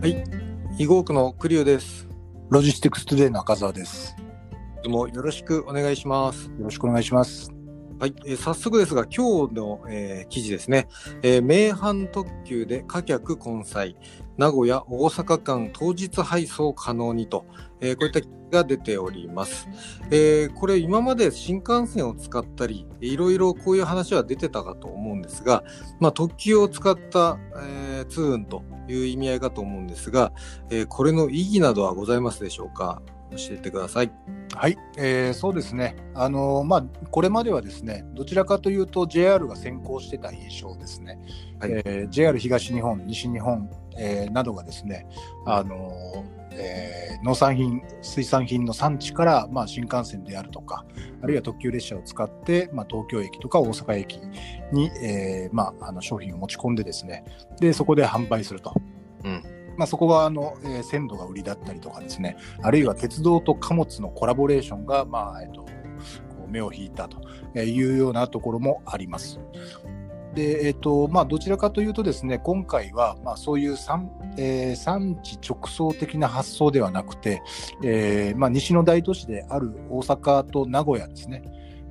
はい、囲碁区の栗生です。 LOGISTICS TODAY の赤澤です。どうもよろしくお願いします。よろしくお願いします。はい、えー早速ですが、今日の、えー記事ですね、えー名阪特急で貨客混載、名古屋・大阪間当日配送可能にと、えーこういったが出ております。えーこれ、今まで新幹線を使ったり、いろいろこういう話は出てたかと思うんですが、まあ、特急を使った、えー通運という意味合いかと思うんですが、えーこれの意義などはございますでしょうか？教えてください。はい、えーそうですね。あのーまあこれまではですね、どちらかというと JR が先行してた印象ですね。はいえー JR 東日本、西日本、えーなどがですね、あのーえー農産品、水産品の産地から、まあ、新幹線であるとか、あるいは特急列車を使って、まあ、東京駅とか大阪駅に、えーまあ、あの商品を持ち込んでですね、でそこで販売すると。まあ、そこがあの、えー鮮度が売りだったりとかですね、あるいは鉄道と貨物のコラボレーションが、まあえっと、こう目を引いたというようなところもあります。でえっとまあ、どちらかというとですね今回は、まあ、そういう産,、えー産地直送的な発想ではなくて、えーまあ、西の大都市である大阪と名古屋ですね、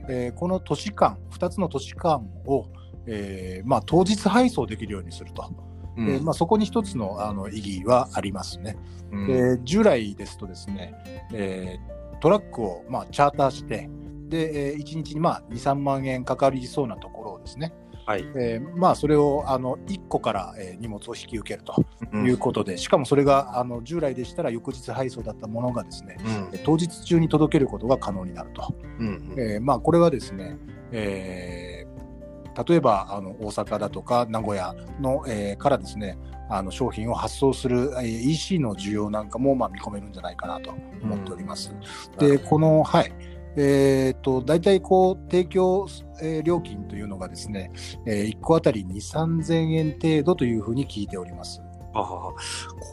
えーこの都市間2つの都市間を、えーまあ、当日配送できるようにすると。えーまあ、そこに一つのあの意義はありますね。うんえー従来ですとですね、えートラックをまあチャーターして、で、え1日にまあ2、3万円かかりそうなところをですね、はい。えーまあそれをあの1個から、えー荷物を引き受けるとうんいうことで、しかもそれがあの従来でしたら翌日配送だったものがですね、うん当日中に届けることが可能になると。うんえーまあ、これはですね、えー例えばあの大阪だとか名古屋の、えーからですねあの商品を発送する、えー EC の需要なんかも、まあ、見込めるんじゃないかなと思っております。でこのはいえー、と大体こう提供、えー料金というのがですね、え1個あたり2、3000円程度というふうに聞いております。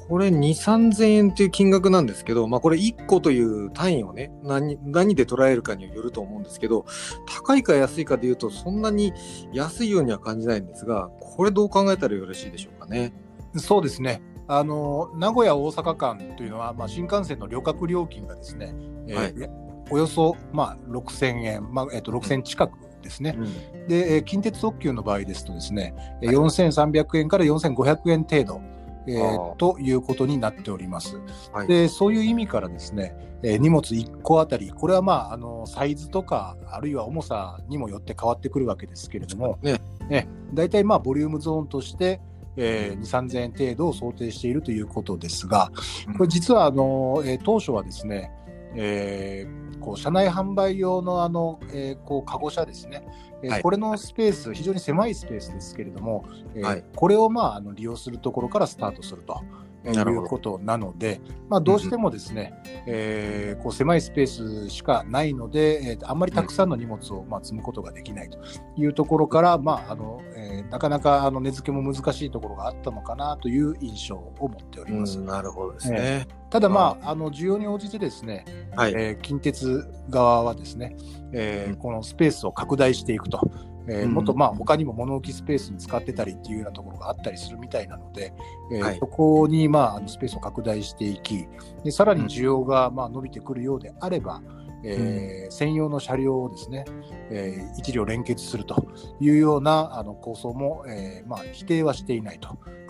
これ2、3000円っていう金額なんですけど、まあこれ1個という単位をね、何、何で捉えるかによると思うんですけど、高いか安いかで言うとそんなに安いようには感じないんですが、これどう考えたらよろしいでしょうかね。そうですね。あの名古屋大阪間というのは、まあ、新幹線の旅客料金がですね、えーはい。およそ、まあ、6000円、まあえっと6000近くですね、うん。で、えー近鉄特急の場合ですとですね、えー4300円から4500円程度、えーということになっております。はい。でそういう意味からですね、えー荷物1個あたり、これはまああのサイズとか、あるいは重さにもよって変わってくるわけですけれども、ねね大体まあボリュームゾーンとして、えー、2、3000円程度を想定しているということですが、これ実はあの、えー当初はですね、えーこう車内販売用のあの、えーこうカゴ車ですね、えーはい。これのスペース、非常に狭いスペースですけれども、えーはい。これを、まあ、あの利用するところからスタートすると。えいうことなので、まあ、どうしてもですね、えーこう狭いスペースしかないので、えーあんまりたくさんの荷物を、まあ、積むことができないというところから、まああのえーなかなかあの値付けも難しいところがあったのかなという印象を持っております。うんなるほどですね。ただ、まあ、あの需要に応じてですね、はい。えー近鉄側はですね、えーうんこのスペースを拡大していくと、えーうん。もっとまあ他にも物置スペースに使ってたりっていうようなところがあったりするみたいなので、えーはい。そこにまああのスペースを拡大していき、でさらに需要がまあ伸びてくるようであれば、えー専用の車両をですね、えー一両連結するというようなあの構想も、えーまあ、否定はしていないと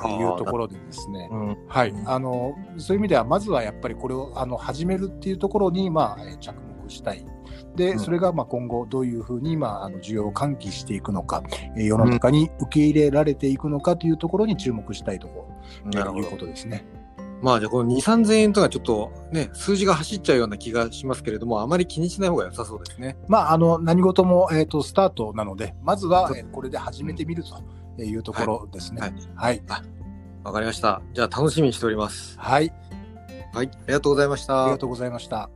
いうところでですね、うん。はい、あのそういう意味ではまずはやっぱりこれをあの始めるっていうところに、まあ、えー着目したい。で、うんそれがまあ今後どういうふうに、まあ、あの需要を喚起していくのか、えー世の中に受け入れられていくのかというところに注目したいところ、なるほどというこ。とですね。まあじゃあこの2、3000円とかちょっとね、数字が走っちゃうような気がしますけれども、あまり気にしない方が良さそうですね。まあ、あの何事も、えー、とスタートなので、まずは、えーこれで始めてみるというところですね。ははいい、わかりました。じゃあ楽しみにしております。はい、はい。ありがとうございました。ありがとうございました。